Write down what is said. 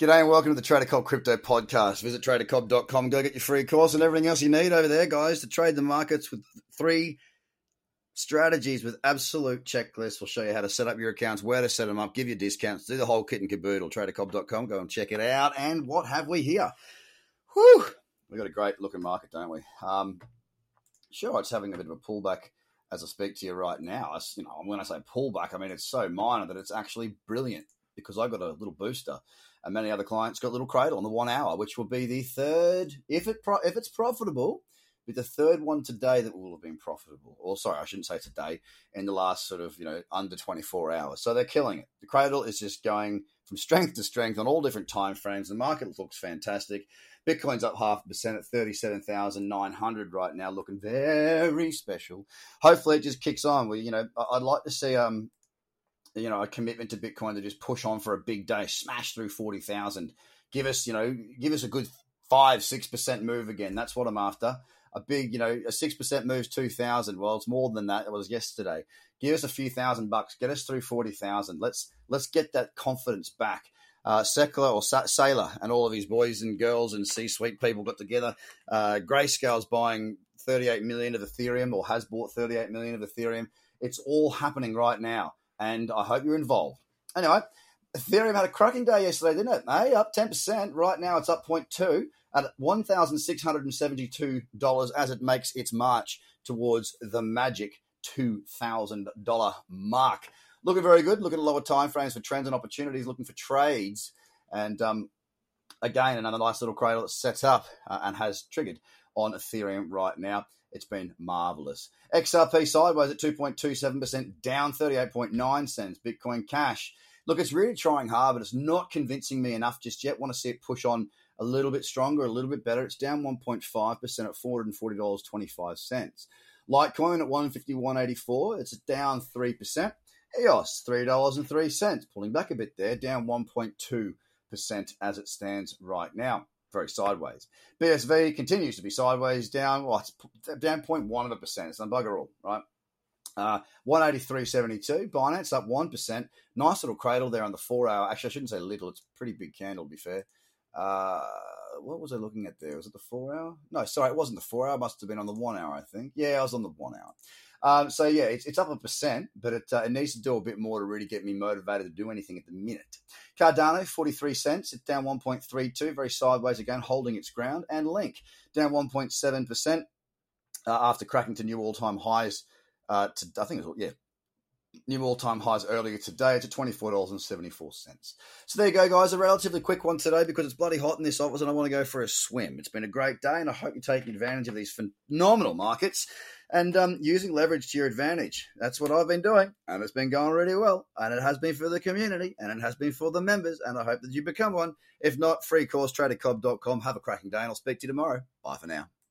G'day and welcome to the Trader Cobb Crypto Podcast. Visit tradercobb.com, go get your free course and everything else you need over there, guys, to trade the markets with three strategies with absolute checklists. We'll show you how to set up your accounts, where to set them up, give you discounts, do the whole kit and caboodle. Tradercobb.com, go and check it out. And what have we here? Whew, we've got a great looking market, don't we? Um, sure, it's having a bit of a pullback as I speak to you right now. I, you know, when I say pullback, I mean it's so minor that it's actually brilliant because I got a little booster, and many other clients got a little cradle on the one hour, which will be the third if it if it's profitable be the third one today that will have been profitable. Or sorry, I shouldn't say today, in the last sort of, you know, under 24 hours. So they're killing it. The cradle is just going from strength to strength on all different time frames. The market looks fantastic. Bitcoin's up half a percent at 37,900 right now, looking very special. Hopefully it just kicks on. We, you know, I'd like to see um you know, a commitment to Bitcoin to just push on for a big day, smash through 40,000. Give us, you know, give us a good five, six percent move again. That's what I'm after a big, you know, a six percent moves two thousand. Well, it's more than that. It was yesterday. Give us a few thousand bucks. Get us through forty thousand. Let's let's get that confidence back. Uh, or Sa- Saylor and all of his boys and girls and C-suite people got together. Uh, Grayscale's buying 38 million of Ethereum or has bought 38 million of Ethereum. It's all happening right now, and I hope you're involved. Anyway, Ethereum had a cracking day yesterday, didn't it? Hey, up 10%. Right now it's up 0.2 at $1,672 as it makes its march towards the magic $2,000 mark. Looking very good. Looking at lower time frames for trends and opportunities, looking for trades. And um, again, another nice little cradle that's set up uh, and has triggered on Ethereum right now. It's been marvelous. XRP sideways at 2.27%, down 38.9 cents. Bitcoin Cash look, it's really trying hard, but it's not convincing me enough just yet. Want to see it push on a little bit stronger, a little bit better. It's down 1.5% at $440.25. Litecoin at 151.84, it's down 3%. EOS, $3.03, pulling back a bit there, down 1.2% as it stands right now. Very sideways. BSV continues to be sideways, down, well, it's down 0.1 of a percent. It's a bugger all, right? Uh, 183.72. Binance up 1%. Nice little cradle there on the four hour. Actually, I shouldn't say little. It's a pretty big candle, to be fair. Uh, what was I looking at there? Was it the four hour? No, sorry, it wasn't the four hour. It must have been on the one hour, I think. Yeah, I was on the one hour. Um, so yeah, it's, it's up a percent, but it, uh, it needs to do a bit more to really get me motivated to do anything at the minute. Cardano, 43 cents. It's down 1.32, very sideways again, holding its ground. And Link, down 1.7% uh, after cracking to new all time highs uh, to, I think it was, yeah, new all time highs earlier today to $24.74. So there you go, guys. A relatively quick one today because it's bloody hot in this office and I want to go for a swim. It's been a great day and I hope you're taking advantage of these phenomenal markets and um, using leverage to your advantage. That's what I've been doing and it's been going really well. And it has been for the community and it has been for the members. And I hope that you become one. If not, free course, tradercobb.com. Have a cracking day and I'll speak to you tomorrow. Bye for now.